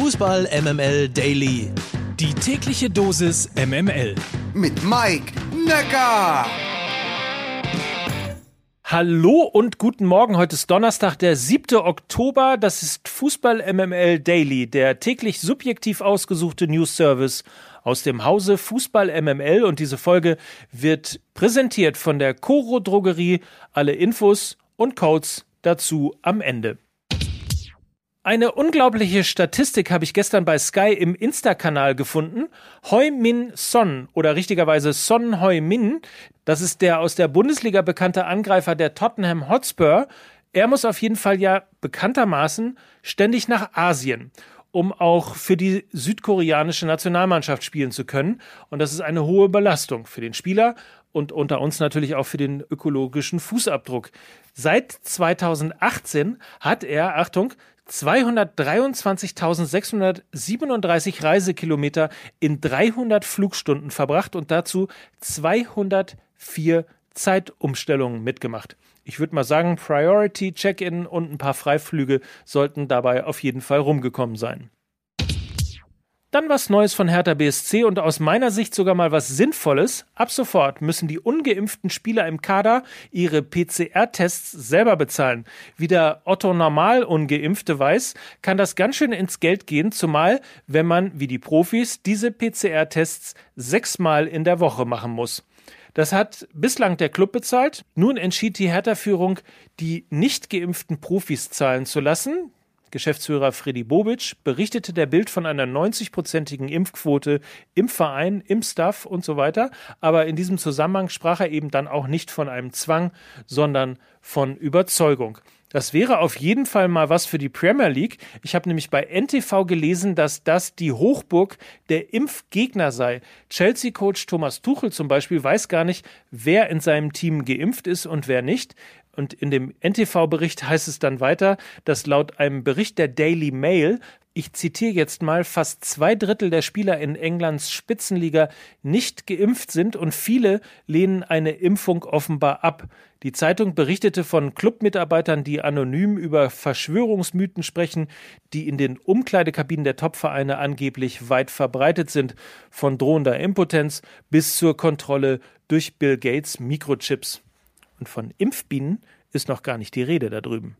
Fußball MML Daily. Die tägliche Dosis MML. Mit Mike Necker. Hallo und guten Morgen. Heute ist Donnerstag, der 7. Oktober. Das ist Fußball MML Daily, der täglich subjektiv ausgesuchte News Service aus dem Hause Fußball MML. Und diese Folge wird präsentiert von der Coro Drogerie. Alle Infos und Codes dazu am Ende. Eine unglaubliche Statistik habe ich gestern bei Sky im Insta-Kanal gefunden. Hoi Min Son oder richtigerweise Son Hoi Min, das ist der aus der Bundesliga bekannte Angreifer der Tottenham Hotspur. Er muss auf jeden Fall ja bekanntermaßen ständig nach Asien um auch für die südkoreanische Nationalmannschaft spielen zu können. Und das ist eine hohe Belastung für den Spieler und unter uns natürlich auch für den ökologischen Fußabdruck. Seit 2018 hat er, Achtung, 223.637 Reisekilometer in 300 Flugstunden verbracht und dazu 204 Zeitumstellungen mitgemacht. Ich würde mal sagen, Priority Check-in und ein paar Freiflüge sollten dabei auf jeden Fall rumgekommen sein. Dann was Neues von Hertha BSC und aus meiner Sicht sogar mal was Sinnvolles. Ab sofort müssen die ungeimpften Spieler im Kader ihre PCR-Tests selber bezahlen. Wie der Otto Normal Ungeimpfte weiß, kann das ganz schön ins Geld gehen, zumal wenn man, wie die Profis, diese PCR-Tests sechsmal in der Woche machen muss. Das hat bislang der Club bezahlt. Nun entschied die Hertha-Führung, die nicht geimpften Profis zahlen zu lassen. Geschäftsführer Freddy Bobic berichtete der Bild von einer 90-prozentigen Impfquote im Verein, im Staff und so weiter. Aber in diesem Zusammenhang sprach er eben dann auch nicht von einem Zwang, sondern von Überzeugung. Das wäre auf jeden Fall mal was für die Premier League. Ich habe nämlich bei NTV gelesen, dass das die Hochburg der Impfgegner sei. Chelsea-Coach Thomas Tuchel zum Beispiel weiß gar nicht, wer in seinem Team geimpft ist und wer nicht. Und in dem NTV-Bericht heißt es dann weiter, dass laut einem Bericht der Daily Mail, ich zitiere jetzt mal, fast zwei Drittel der Spieler in Englands Spitzenliga nicht geimpft sind und viele lehnen eine Impfung offenbar ab. Die Zeitung berichtete von Clubmitarbeitern, die anonym über Verschwörungsmythen sprechen, die in den Umkleidekabinen der Topvereine angeblich weit verbreitet sind, von drohender Impotenz bis zur Kontrolle durch Bill Gates Mikrochips. Und von Impfbienen ist noch gar nicht die Rede da drüben.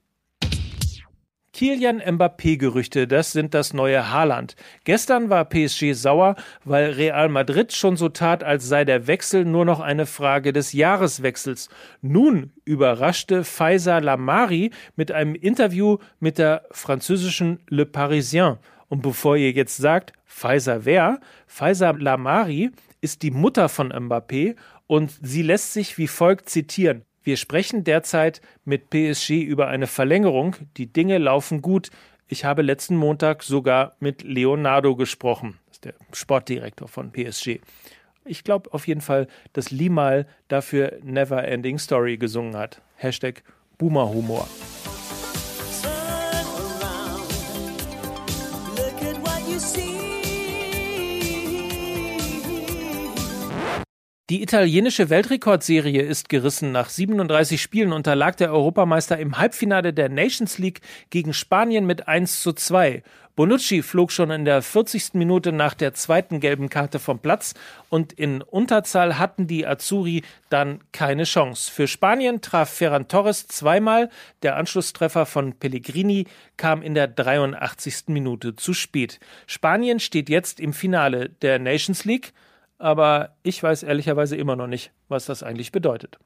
Kilian Mbappé-Gerüchte, das sind das neue Haaland. Gestern war PSG sauer, weil Real Madrid schon so tat, als sei der Wechsel nur noch eine Frage des Jahreswechsels. Nun überraschte Faisal Lamari mit einem Interview mit der französischen Le Parisien. Und bevor ihr jetzt sagt, Faisal wer? Faisal Lamari ist die Mutter von Mbappé und sie lässt sich wie folgt zitieren. Wir sprechen derzeit mit PSG über eine Verlängerung. Die Dinge laufen gut. Ich habe letzten Montag sogar mit Leonardo gesprochen. Das ist der Sportdirektor von PSG. Ich glaube auf jeden Fall, dass Limal dafür Never Ending Story gesungen hat. Hashtag Boomer Humor. Die italienische Weltrekordserie ist gerissen. Nach 37 Spielen unterlag der Europameister im Halbfinale der Nations League gegen Spanien mit 1 zu 2. Bonucci flog schon in der 40. Minute nach der zweiten gelben Karte vom Platz und in Unterzahl hatten die Azzurri dann keine Chance. Für Spanien traf Ferran Torres zweimal. Der Anschlusstreffer von Pellegrini kam in der 83. Minute zu spät. Spanien steht jetzt im Finale der Nations League aber ich weiß ehrlicherweise immer noch nicht, was das eigentlich bedeutet.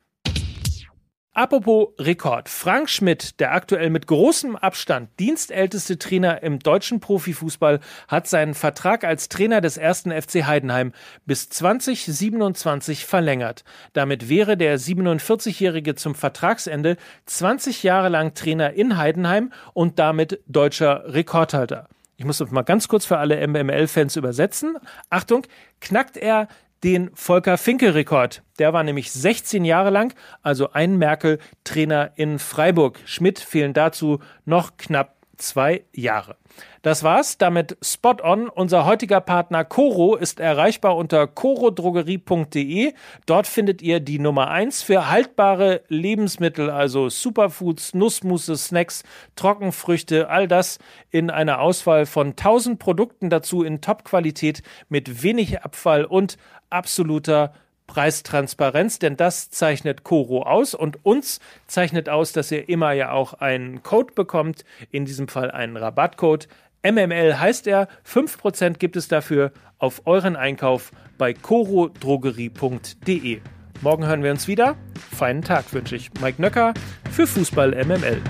Apropos Rekord. Frank Schmidt, der aktuell mit großem Abstand dienstälteste Trainer im deutschen Profifußball, hat seinen Vertrag als Trainer des ersten FC Heidenheim bis 2027 verlängert. Damit wäre der 47-Jährige zum Vertragsende 20 Jahre lang Trainer in Heidenheim und damit deutscher Rekordhalter. Ich muss das mal ganz kurz für alle MML-Fans übersetzen. Achtung, knackt er den Volker Finke-Rekord. Der war nämlich 16 Jahre lang, also ein Merkel-Trainer in Freiburg. Schmidt fehlen dazu noch knapp zwei Jahre. Das war's. Damit Spot On. Unser heutiger Partner Coro ist erreichbar unter corodrogerie.de. Dort findet ihr die Nummer eins für haltbare Lebensmittel, also Superfoods, Nussmusse, Snacks, Trockenfrüchte, all das in einer Auswahl von 1000 Produkten dazu in Top-Qualität mit wenig Abfall und absoluter Preistransparenz, denn das zeichnet Coro aus und uns zeichnet aus, dass ihr immer ja auch einen Code bekommt, in diesem Fall einen Rabattcode. MML heißt er, 5% gibt es dafür auf euren Einkauf bei corodrogerie.de. Morgen hören wir uns wieder. Feinen Tag wünsche ich. Mike Nöcker für Fußball MML.